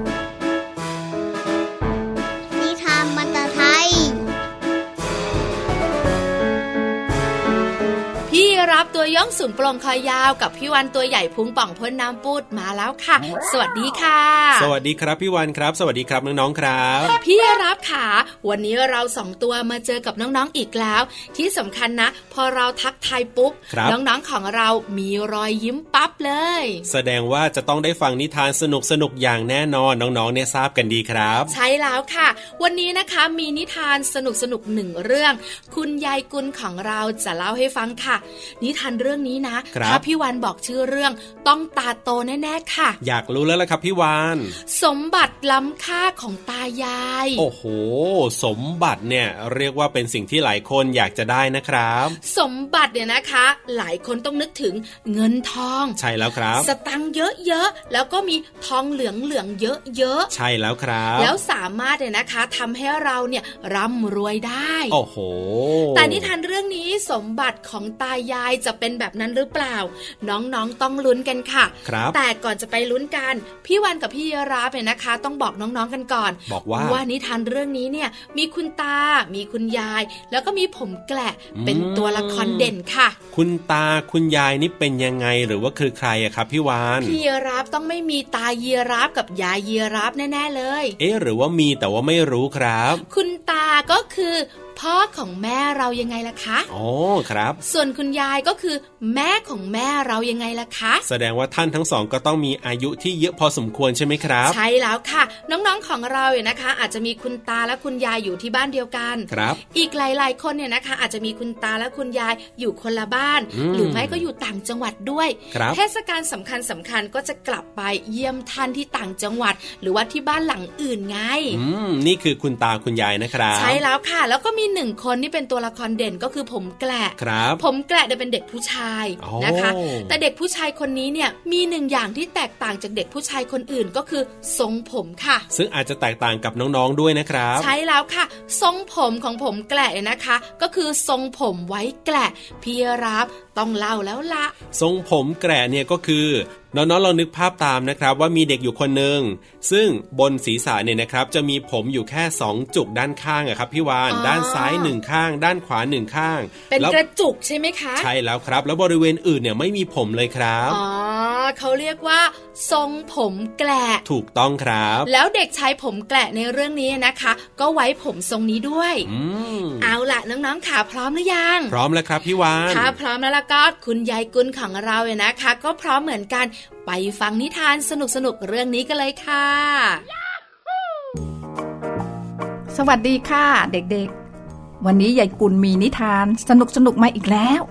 ตัวย่องสูงโปร่งคอยาวกับพี่วันตัวใหญ่พุงป่องพ้นน้ำปูดมาแล้วค่ะ สวัสดีค่ะ สวัสดีครับพี่วันครับ สวัสดีครับน้องๆครับ พี่รับค่ะ วันนี้เราสองตัวมาเจอกับน้องๆอีกแล้ว ที่สำคัญนะ พอเราทักทายปุ๊บครับน้องๆของเรามีรอยยิ้มปั๊บเลย แสดงว่าจะต้องได้ฟังนิทานสนุกสนุกๆอย่างแน่นอนน้องๆเนี่ยทราบกันดีครับ ใช่แล้วค่ะ วันนี้นะคะมีนิทานสนุกสนุกๆหนึ่งเรื่อง คุณยายกุลของเราจะเล่าให้ฟังค่ะ นิทานเรื่องนี้นะครับถ้าพี่วันบอกชื่อเรื่องต้องตาโตแน่ๆค่ะ อยากรู้แล้วล่ะครับพี่วานสมบัติล้ำค่าของตายาย โอ้โห สมบัติเนี่ยเรียกว่าเป็นสิ่งที่หลายคนอยากจะได้นะครับ สมบัติเนี่ยนะคะ หลายคนต้องนึกถึงเงินทอง ใช่แล้วครับ สตังค์เยอะๆแล้วก็มีทองเหลืองๆเยอะใช่แล้วครับๆแล้วสามารถเนี่ยนะคะทำให้เราเนี่ยร่ำรวยได้ โอ้โห แต่นิทานเรื่องนี้สมบัติของตายายจะเป็นแบบนั้นหรือเปล่า น้องๆต้องลุ้นกันค่ะครับแต่ก่อนจะไปลุ้นกันพี่วันกับพี่ราฟเนี่ยนะคะ ต้องบอกน้องๆกันก่อน บอกว่าว่านิทานเรื่องนี้เนี่ยมีคุณตา มีคุณยาย แล้วก็มีผมแกละเป็นอืมตัวละครเด่นค่ะ คุณตาคุณยายนี่เป็นยังไงหรือว่าคือใครอะครับพี่วานพี่ยีราฟต้องไม่มีตายีราฟกับยายยีราฟแน่ๆเลย เอ๊ะหรือว่ามีแต่ว่าไม่รู้ครับ คุณตาก็คือพ่อของแม่เรายังไงล่ะคะอ๋อครับ ส่วนคุณยายก็คือ แม่ของแม่เรายังไงล่ะคะ แสดงว่าท่านทั้งสองก็ต้องมีอายุที่เยอะพอสมควรใช่ไหมครับ ใช่แล้วค่ะ น้องๆของเราเนี่ยนะคะ อาจจะมีคุณตาและคุณยายอยู่ที่บ้านเดียวกันครับ อีกหลายๆคนเนี่ยนะคะ อาจจะมีคุณตาและคุณยายอยู่คนละบ้านอืมหรือไม่ก็อยู่ต่างจังหวัดด้วยครับเทศกาลสำคัญสำคัญๆก็จะกลับไปเยี่ยมท่านที่ต่างจังหวัด หรือว่าที่บ้านหลังอื่นไงอืมนี่คือคุณตาคุณยายนะครับ ใช่แล้วค่ะ แล้วก็มีหนึ่งคนที่เป็นตัวละครเด่นก็คือผมแกละครับผมแกละเนี่ยเป็นเด็กผู้ชายโอ้นะคะ แต่เด็กผู้ชายคนนี้เนี่ยมีหนึ่งอย่างที่แตกต่างจากเด็กผู้ชายคนอื่นก็คือทรงผมค่ะ ซึ่งอาจจะแตกต่างกับน้องๆด้วยนะครับ ใช่แล้วค่ะ ทรงผมของผมแกละเนี่ยนะคะ ก็คือทรงผมไว้แกละพี่รับต้องเล่าแล้วละทรงผมแกระเนี่ยก็คือน้องๆลองนึกภาพตามนะครับว่ามีเด็กอยู่คนหนึ่งซึ่งบนศีรษะเนี่ยนะครับ จะมีผมอยู่แค่ 2 จุกด้านข้างอะครับพี่วานอ๋อด้านซ้ายหนึ่งข้าง ด้านขวาหนึ่งข้าง เป็นแล้วกระจุกใช่ไหมคะ ใช่แล้วครับ แล้วบริเวณอื่นเนี่ยไม่มีผมเลยครับอ๋อเขาเรียกว่า ทรงผมแกละถูกต้องครับ แล้วเด็กชายผมแกละในเรื่องนี้นะคะ ก็ไว้ผมทรงนี้ด้วยอืมเอาล่ะน้องๆขาพร้อมหรือยัง พร้อมแล้วครับพี่วานถ้าพร้อมแล้วล่ะก็คุณยายกุลของเราเนี่ยนะคะ ก็พร้อมเหมือนกันไปฟังนิทานสนุกๆเรื่องนี้กันเลยค่ะ สวัสดีค่ะเด็กๆ วันนี้ยายกุลมีนิทานสนุกสนุกๆมาอีกแล้ว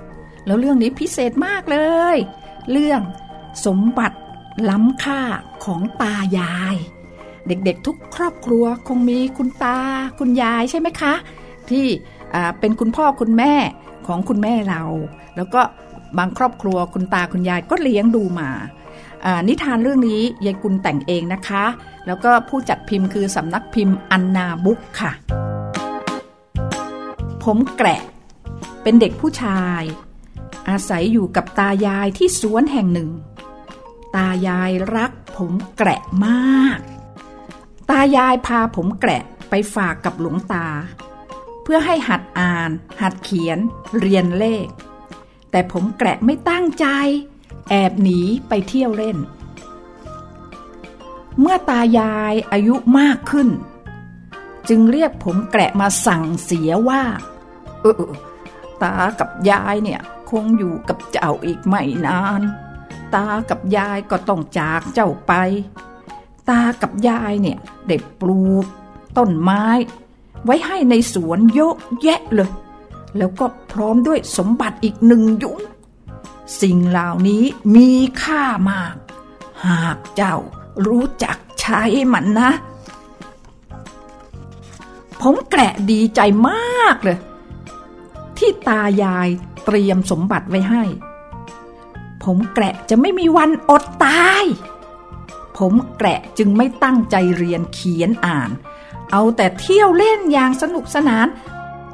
แล้วเรื่องนี้พิเศษมากเลย เรื่องสมบัติล้ำค่าของตายาย เด็กๆทุกครอบครัวคงมีคุณตาคุณยายใช่ไหมคะ ที่ เป็นคุณพ่อคุณแม่ของคุณแม่เรา แล้วก็บางครอบครัวคุณตาคุณยายก็เลี้ยงดูมานิทานเรื่องนี้ยายกุลแต่งเองนะคะ แล้วก็ผู้จัดพิมพ์คือสำนักพิมพ์อันนาบุ๊กค่ะ ผมแกะ เป็นเด็กผู้ชาย อาศัยอยู่กับตายายที่สวนแห่งหนึ่ง ตายายรักผมแกะมาก ตายายพาผมแกะไปฝากกับหลวงตา พื่อให้หัดอ่าน หัดเขียน เรียนเลข แต่ผมแกะไม่ตั้งใจ แอบหนีไปเที่ยวเล่น เมื่อตายายอายุมากขึ้น จึงเรียกผมแกะมาสั่งเสียว่า เออตากับยายเนี่ยคงอยู่กับเจ้าอีกไม่นาน ตากับยายก็ต้องจากเจ้าไป ตากับยายเนี่ยได้ปลูก ต้นไม้ ไว้ให้ในสวนเยอะแยะเลย แล้วก็พร้อมด้วยสมบัติอีกหนึ่งยุ้งสิ่งเหล่านี้มีค่ามาก หากเจ้ารู้จักใช้มันนะ ผมแกะดีใจมากเลย ที่ตายายเตรียมสมบัติไว้ให้ ผมแกะจะไม่มีวันอดตาย ผมแกะจึงไม่ตั้งใจเรียนเขียนอ่าน เอาแต่เที่ยวเล่นอย่างสนุกสนาน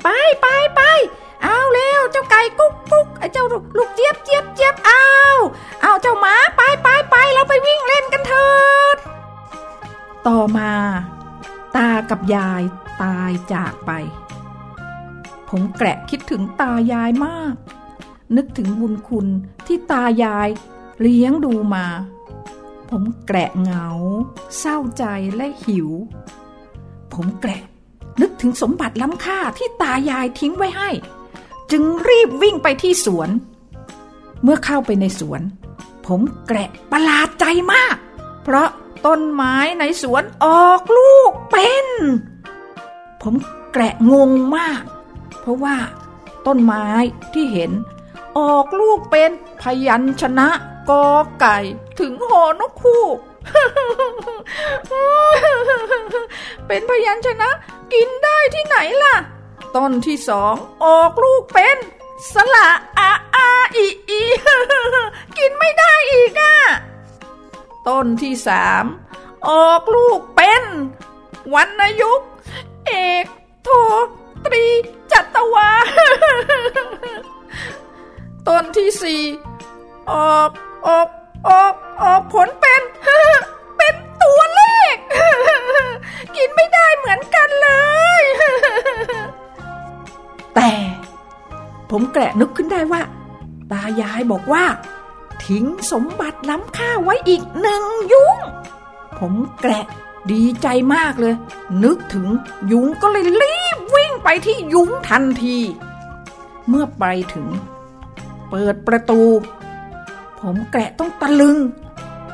ไปไปไปเอาเร็วเจ้าไก่กุ๊กกุ๊กไอ้เจ้าลูกเจี๊ยบเจี๊ยบเจี๊ยบเอาเอาเจ้าหมาไปไปไปเราไปวิ่งเล่นกันเถิดต่อมา ตากับยายตายจากไป ผมแกะคิดถึงตายายมาก นึกถึงบุญคุณที่ตายายเลี้ยงดูมา ผมแกะเหงา เศร้าใจและหิว ผมแกะนึกถึงสมบัติล้ำค่าที่ตายายทิ้งไว้ให้ จึงรีบวิ่งไปที่สวน เมื่อเข้าไปในสวน ผมแกะประหลาดใจมาก เพราะต้นไม้ในสวนออกลูกเป็น ผมแกะงงมาก เพราะว่า ต้นไม้ที่เห็น ออกลูกเป็นพยัญชนะกอไก่ถึงหอนกคู่ เป็นพยัญชนะ กินได้ที่ไหนล่ะ ต้นที่สองออกลูกเป็น สละอาอาอีอีกินไม่ได้อีกอะต้นที่สามออกลูกเป็นวรรณยุกเอกโทตรีจัตวา ต้นที่สี่ออกออก ออกออกผลเป็น เป็นตัวเลข กินไม่ได้เหมือนกันเลย แต่ ผมแกะนึกขึ้นได้ว่า ตายายบอกว่า ทิ้งสมบัติล้ำค่าไว้อีกหนึ่งยุ้ง ผมแกะดีใจมากเลย นึกถึงยุ้งก็เลยรีบวิ่งไปที่ยุ้งทันที เมื่อไปถึง เปิดประตู ผมแกะต้องตะลึง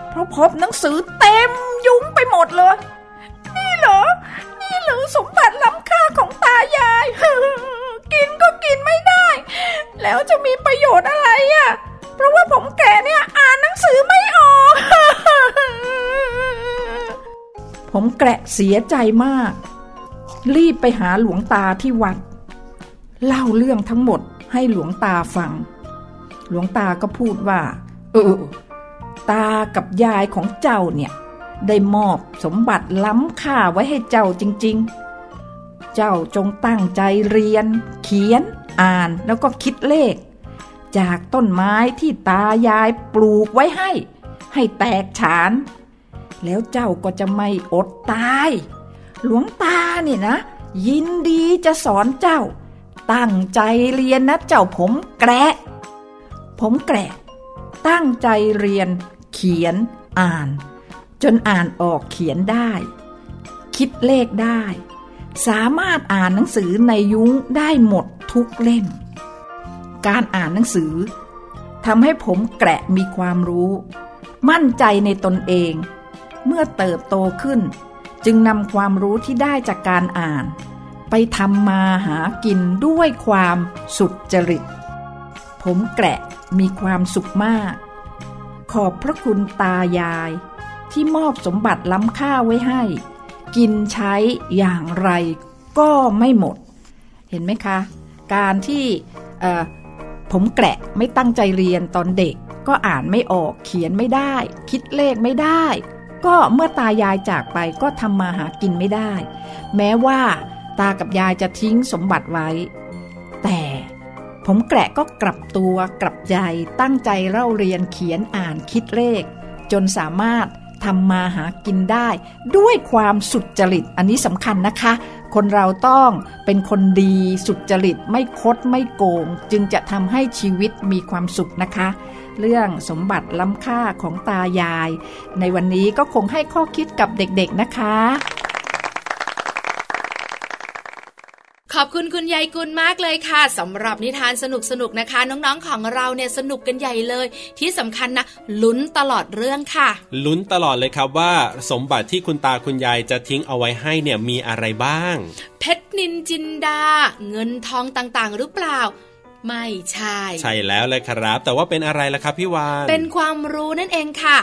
เพราะพบหนังสือเต็มยุ้งไปหมดเลย นี่เหรอ นี่เหรอสมบัติล้ำค่าของตายาย กินก็กินไม่ได้ แล้วจะมีประโยชน์อะไรอะ เพราะว่าผมแก่เนี่ยอ่านหนังสือไม่ออก ผมแกะเสียใจมาก รีบไปหาหลวงตาที่วัด เล่าเรื่องทั้งหมดให้หลวงตาฟัง หลวงตาก็พูดว่า เออ ตากับยายของเจ้าเนี่ย ได้มอบสมบัติล้ำค่าไว้ให้เจ้าจริง ๆ เจ้าจงตั้งใจเรียน เขียน อ่านแล้วก็คิดเลข จากต้นไม้ที่ตายายปลูกไว้ให้ ให้แตกฉาน แล้วเจ้าก็จะไม่อดตาย หลวงตาเนี่ยนะ ยินดีจะสอนเจ้า ตั้งใจเรียนนะเจ้าผมแกะผมแกะ ตั้งใจเรียน เขียน อ่าน จนอ่านออกเขียนได้ คิดเลขได้ สามารถอ่านหนังสือในยุ้งได้หมดทุกเล่ม การอ่านหนังสือทำให้ผมแกะมีความรู้ มั่นใจในตนเอง เมื่อเติบโตขึ้น จึงนำความรู้ที่ได้จากการอ่าน ไปทำมาหากินด้วยความสุดจริต ผมแกะมีความสุขมาก ขอบพระคุณตายาย ที่มอบสมบัติล้ำค่าไว้ให้ กินใช้อย่างไรก็ไม่หมด เห็นไหมคะ การที่ผมแกะไม่ตั้งใจเรียนตอนเด็ก ก็อ่านไม่ออกเขียนไม่ได้ คิดเลขไม่ได้ ก็เมื่อตายายจากไปก็ทำมาหากินไม่ได้ แม้ว่าตากับยายจะทิ้งสมบัติไว้ ผมแกะก็กลับตัวกลับใจตั้งใจเล่าเรียนเขียนอ่านคิดเลข จนสามารถทำมาหากินได้ ด้วยความสุดจริตอันนี้สำคัญนะคะ คนเราต้องเป็นคนดีสุดจริตไม่คดไม่โกง จึงจะทำให้ชีวิตมีความสุขนะคะ เรื่องสมบัติล้ำค่าของตายาย ในวันนี้ก็คงให้ข้อคิดกับเด็กๆนะคะ ขอบคุณคุณยายกุลมากเลยค่ะ สำหรับนิทานสนุกๆนนะคะ น้องๆของเราเนี่ยสนุกกันใหญ่เลย ที่สำคัญนะลุ้นตลอดเรื่องค่ะ ลุ้นตลอดเลยครับว่า สมบัติที่คุณตาคุณยายจะทิ้งเอาไว้ให้เนี่ยมีอะไรบ้าง เพชรนินจินดา เงินทองต่างๆ หรือเปล่า ไม่ใช่ ใช่แล้วเลยครับ แต่ว่าเป็นอะไรล่ะครับพี่วานเป็นความรู้นั่นเองค่ะ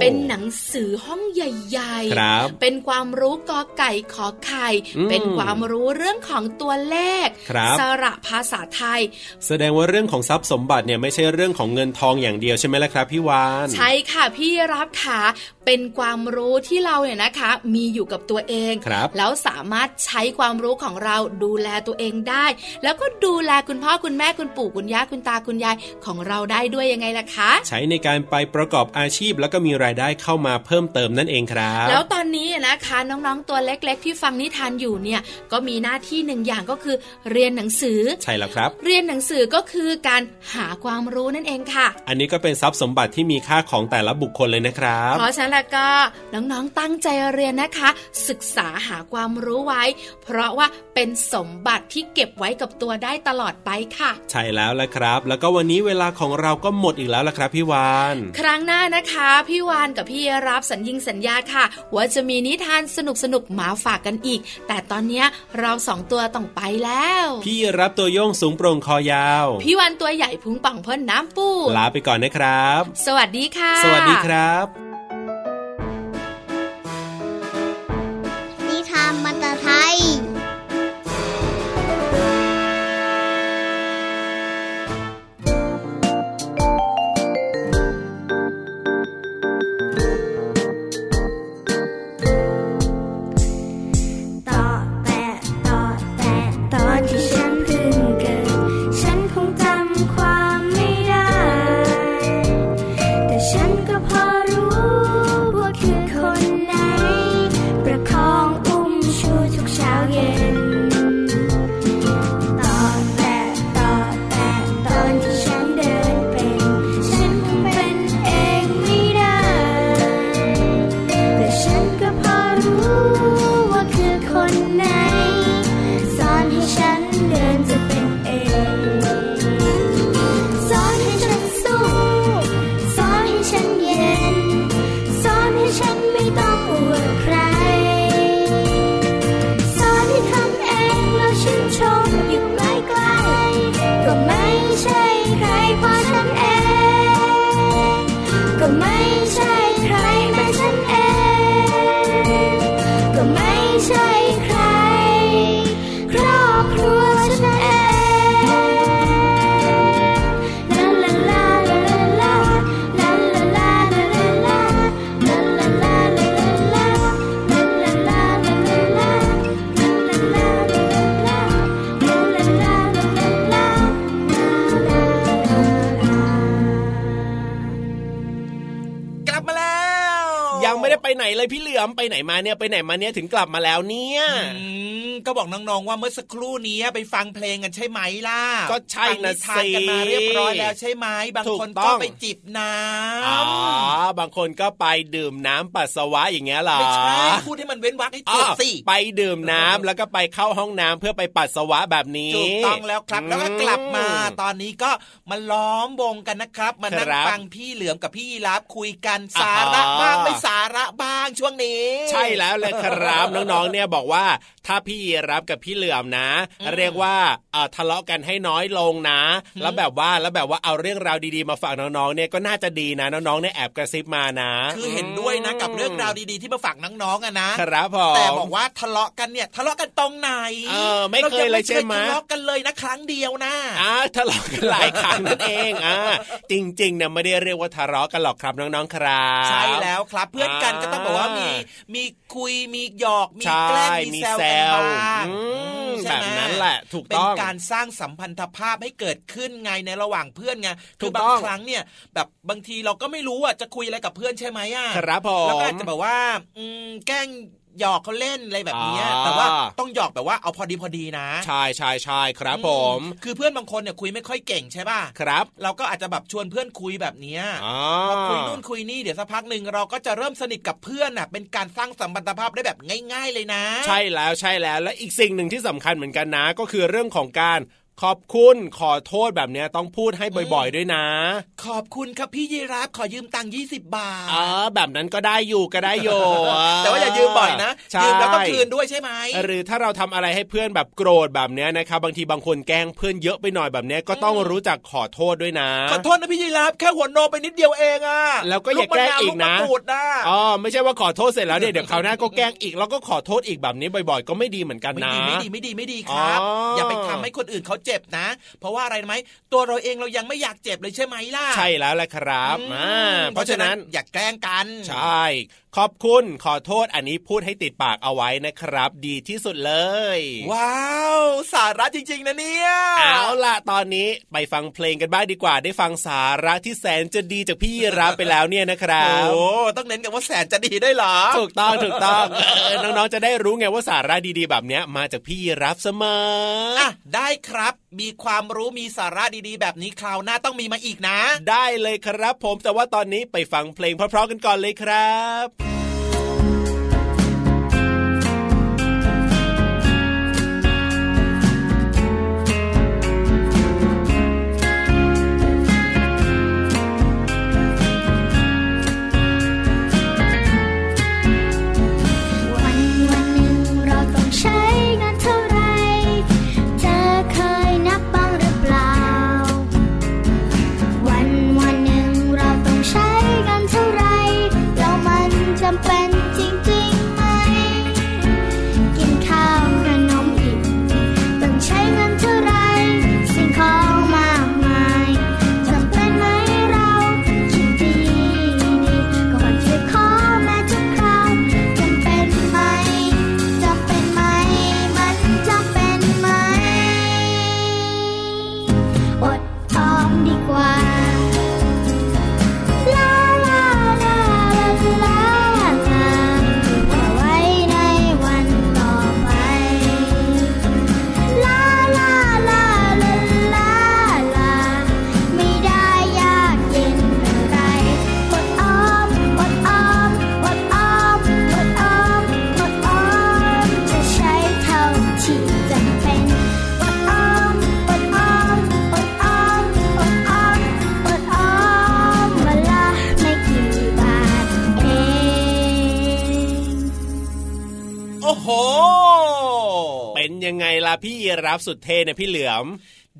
เป็นหนังสือห้องใหญ่ๆครับเป็นความรู้กอไก่ขอไข่ เป็นความรู้เรื่องของตัวเลขครับสระภาษาไทย แสดงว่าเรื่องของทรัพย์สมบัติเนี่ยไม่ใช่เรื่องของเงินทองอย่างเดียวใช่ไหมล่ะครับพี่วานใช่ค่ะพี่รับค่ะเป็นความรู้ที่เราเนี่ยนะคะ มีอยู่กับตัวเองครับแล้วสามารถใช้ความรู้ของเราดูแลตัวเองได้ แล้วก็ดูแลคุณพ่อคุณแม่คุณคุณปู่คุณย่าคุณตาคุณยายของเราได้ด้วยยังไงล่ะคะ ใช้ในการไปประกอบอาชีพแล้วก็มีรายได้เข้ามาเพิ่มเติมนั่นเองครับ แล้วตอนนี้นะคะน้องๆตัวเล็ก ๆ ที่ฟังนิทานอยู่เนี่ยก็มีหน้าที่หนึ่งอย่างก็คือ เรียนหนังสือใช่แล้วครับ เรียนหนังสือก็คือการหาความรู้นั่นเองค่ะ อันนี้ก็เป็นทรัพย์สมบัติที่มีค่าของแต่ละบุคคลเลยนะครับเพราะฉะนั้นแล้วก็น้องๆตั้งใจเรียนนะคะ ศึกษาหาความรู้ไว้ เพราะว่าเป็นสมบัติที่เก็บไว้กับตัวได้ตลอดไปค่ะใใช่แล้วละครับ แล้วก็วันนี้เวลาของเราก็หมดอีกแล้วละครับพี่วาน ครั้งหน้านะคะพี่วานกับพี่รับสัญญิงสัญญาค่ะ ว่าจะมีนิทานสนุกสนุกมาฝากกันอีก แต่ตอนนี้เราสองตัวต้องไปแล้ว พี่รับตัวโยงสูงโปร่งคอยาว พี่วานตัวใหญ่พุงปังพ่นน้ำปู ลาไปก่อนนะครับ สวัสดีค่ะ สวัสดีครับ ใช่ใคร ไปไหนเลยพี่เหลือมไปไหนมาเนี่ยไปไหนมาเนี่ยถึงกลับมาแล้วเนี่ย ก็บอกน้องๆว่าเมื่อสักครู่นี้ไปฟังเพลงกันใช่ไหมล่ะ ก็ใช่ฟังนะนิทานกันมาสิเรียบร้อยแล้วใช่ไหมบางถูกคนต้ก็องไปจิบน้อ๋อำบางคนก็ไปดื่มน้ำปัสสาวะอย่างเงี้ยเหรอไม่ใช่พูดให้มันเว้นวรรคให้ถูกสิอ๋อไปดื่มน้ำแล้วก็ไปเข้าห้องน้ำเพื่อไปปัสสาวะแบบนี้ถูกต้องแล้วครับแล้วก็กลับมาตอนนี้ก็มาล้อมวงกันนะครับมานั่งครับฟังพี่เหลือมกับพี่ยีรับคุยกันอ่าสาระบ้างไม่สาระบ้างช่วงนี้ ใช่แล้วเลยครับน้องๆเนี่ยบอกว่าถ้าพี่รับกับพี่เหลือมนะ เรียกว่าเอ่อทะเลาะกันให้น้อยลงนะ แล้วแบบว่าแล้วแบบว่าเอาเรื่องราวดีๆมาฝากน้องๆเนี่ยก็น่าจะดีนะน้องๆเนี่ยแอบกระซิบมานะ คือเห็นด้วยนะกับเรื่องราวดีๆที่มาฝากน้องๆอะนะครับผมแต่บอกว่าทะเลาะกันเนี่ยทะเลาะกันตรงไหนเออไม่เคยเลยใช่ไหมรายังทะเลาะกันเลยนะครั้งเดียวนะอ่าทะเลาะกันหลายครั้งนั่นเองอ่าจริงๆเนี่ยไม่ได้เรียกว่าทะเลาะกันหรอกครับน้องๆครับใช่แล้วครับเพื่อนกันก็ต้องบอกว่ามีมีคุยมีหยอกมีแกล้งใช่มีมีแซวแซกันวบ้างอืมใช่แบบไหมนั้นแหละถูกเป็นต้องการสร้างสัมพันธภาพให้เกิดขึ้นไงในระหว่างเพื่อนไงถูคือกบาต้งองครั้งเนี่ย แบบบางทีเราก็ไม่รู้อะจะคุยอะไรกับเพื่อนใช่ไหมอะครับผมแล้วก็อาจจะแบบว่า อืมแกล้ง หยอกเขาเล่นอะไรแบบเนี้ยอ่าแต่ว่าต้องหยอกแบบว่าเอาพอดีพอดีนะ ใช่ใช่ใช่ครับผม คือเพื่อนบางคนเนี่ยคุยไม่ค่อยเก่งใช่ป่ะครับ เราก็อาจจะแบบชวนเพื่อนคุยแบบเนี้ยอ๋อพอคุยนู่นคุยนี่เดี๋ยวสักพักหนึ่งเราก็จะเริ่มสนิทกับเพื่อนน่ะเป็นการสร้างสัมพันธภาพได้แบบง่าย ๆ เลยนะ ใช่แล้วใช่แล้วและอีกสิ่งหนึ่งที่สำคัญเหมือนกันนะ ก็คือเรื่องของการ ขอบคุณขอโทษแบบเนี้ยต้องพูดให้บ่อยๆด้วยนะ ขอบคุณครับพี่ยีรับขอยืมตังค์ยี่สิบบาทเออแบบนั้นก็ได้อยู่ก็ได้อยู่แต่ว่าอย่ายืมบ่อยนะใช่ยืมแล้วก็คืนด้วยใช่ไหมหรือถ้าเราทำอะไรให้เพื่อนแบบโกรธแบบเนี้ยนะครับบางทีบางคนแกล้งเพื่อนเยอะไปหน่อยแบบเนี้ยก็ต้องรู้จักขอโทษด้วยนะขอโทษนะพี่ยีรับแค่หัวโนไปนิดเดียวเองอะแล้วก็อย่าแกล้งอีกนะลูมะาวลูกมะกรูดนะอ๋อไม่ใช่ว่าขอโทษเสร็จแล้วเนี่ยเดี๋ยวคราวหน้าก็แกล้งอีกแล้วก็ขอโทษอีกแบบนี้บ่อย ๆ ก็ไม่ดีเหมือนกันไม่นะดีไม่ดีไม่ดีไม่ดีครับอ๋อออย่าไปทำให้คนอื่นเขาเจ็บนะ เพราะว่าอะไรไหมตัวเราเองเรายังไม่อยากเจ็บเลยใช่ไหมล่ะ ใช่แล้วแหละครับเพราะฉะนั้นอย่าแกล้งกัน ใช่ ขอบคุณขอโทษอันนี้พูดให้ติดปากเอาไว้นะครับ ดีที่สุดเลย ว้าว สาระจริง ๆ นะเนี่ย เอาล่ะตอนนี้ไปฟังเพลงกันบ้างดีกว่า ได้ฟังสาระที่แสนจะดีจากพี่ยีรับไปแล้วเนี่ยนะครัโอ้บต้องเน้นกันว่าแสนจะดีได้วยเหรอถูกต้องถูกต้องเออน้องๆจะได้รู้ไงว่าสาระดีๆแบบเนี้ย มาจากพี่ยีรับเสมอออะได้ครับ มีความรู้มีสาระดีๆ แบบนี้คราวหน้าต้องมีมาอีกนะ ได้เลยครับผมแต่ว่าตอนนี้ไปฟังเพลงเพราะๆกันก่อนเลยครับ รับสุดเท่เนี่ยพี่เหลือม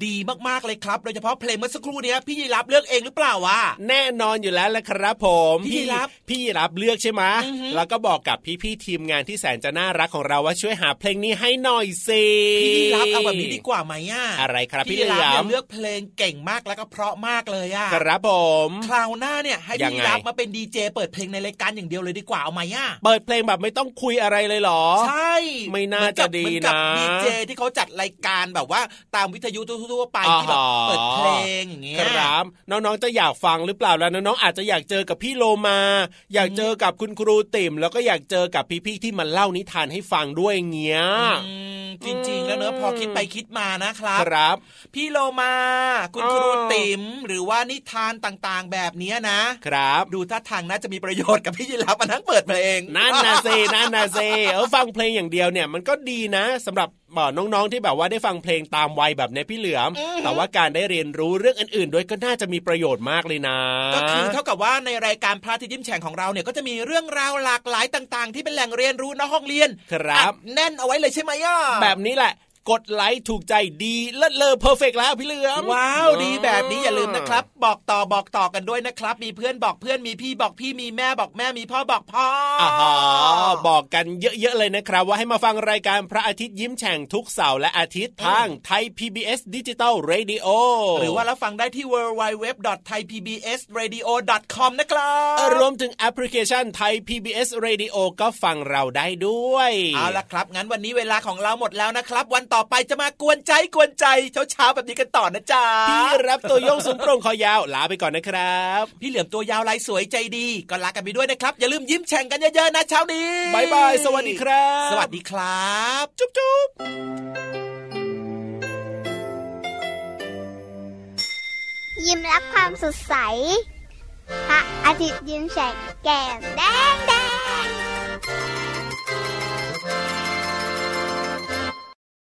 ดีมากๆเลยครับโดยเฉพาะเพลงเมื่อสักครู่เนี้ยพี่ยีรับเลือกเองหรือเปล่าวะแน่นอนอยู่แล้วแหละครับผมพี่ยีรับพี่ยีรับเลือกใช่ไหมอือฮึแล้วก็บอกกับพี่ๆทีมงานที่แสนจะน่ารักของเราว่าช่วยหาเพลงนี้ให้หน่อยสิพี่ยีรับเอาแบบนี้ดีกว่าไหมอะอะไรครับพี่ยีรับเหลือเนี่มยเลือกเพลงเก่งมากแล้วก็เพราะมากเลยอะครับผมคราวหน้าเนี่ยให้ยัพี่งไงยีรับมาเป็นดีเจเปิดเพลงในรายการอย่างเดียวเลยดีกว่าเอาไหมอะเปิดเพลงแบบไม่ต้องคุยอะไรเลยเหรอ ใช่ ไม่น่าจะดีเหมือกับนะดีเจที่เขาจัดรายการแบบว่าตามวิทยุทั่วๆไปที่แบบเปิดเพลงอย่างเงี้ยครับน้องๆจะอยากฟังหรือเปล่าแล้วน้องๆอาจจะอยากเจอกับพี่โลมา อยากเจอกับคุณครูติ่มแล้วก็อยากเจอกับพี่ๆที่มาเล่านิทานให้ฟังด้วยเงี้ยอืมจริงๆแล้วเนอะพอคิดไปคิดมานะครับครับ พี่โลมา คุณอ๋อครูติ๋มหรือว่านิทานต่างๆแบบเนี้ยนะครับ ดูท่าทางน่าจะมีประโยชน์กับพี่ยีรับมาทั้งเปิดเพลงนั่นนาเซนั่นน่ะสิเออฟังเพลงอย่างเดียวเนี่ยมันก็ดีนะสำหรับเอ่อน้องๆที่แบบว่าได้ฟังเพลงตามวัยแบบในพี่เหลือม แต่ว่าการได้เรียนรู้เรื่องอื่นๆ ด้วยก็น่าจะมีประโยชน์มากเลยนะ ก็คือเท่ากับว่าในรายการพระอาทิตย์ยิ้มแฉ่งของเราเนี่ยก็จะมีเรื่องราวหลากหลายต่าง ๆ ที่เป็นแหล่งเรียนรู้นอกห้องเรียน ครับอัดแน่นเอาไว้เลยใช่ไหมอะแบบนี้แหละ กดไลค์ถูกใจดีเลิศเลอ perfect แล้วพี่เหลือมว้าวดีแบบนี้อย่าลืมนะครับ บอกต่อบอกต่อกันด้วยนะครับ มีเพื่อนบอกเพื่อนมีพี่บอกพี่มีแม่บอกแม่มีพ่อบอกพ่อออ่าฮะบอกกันเยอะๆเลยนะครับ ว่าให้มาฟังรายการพระอาทิตย์ยิ้มแฉ่งทุกเสาร์และอาทิตย์ทางไทย PBS ดิจิตอล Radio หรือว่ารับฟังได้ที่ www.thaipbsradio.com นะครับรวมถึงแอปพลิเคชันไทย PBS Radio ก็ฟังเราได้ด้วย เอาละครับ งั้นวันนี้เวลาของเราหมดแล้วนะครับ วันต่อต่อไปจะมากวนใจกวนใจเช้าๆแบบนี้กันต่อนะจ๊ะพี่ราฟตัวโย่งสูงโปร่งคอยาวลาไปก่อนนะครับ พี่เหลือมตัวยาวลายสวยใจดีก็ลากันไปด้วยนะครับ อย่าลืมยิ้มแฉ่งกันเยอะๆนะเช้านี้ bye bye สวัสดีครับ สวัสดีครับ จุ๊บจุ๊บยิ้มรับความสดใสพระอาทิตย์ยิ้มแฉกแก้มแดงแดง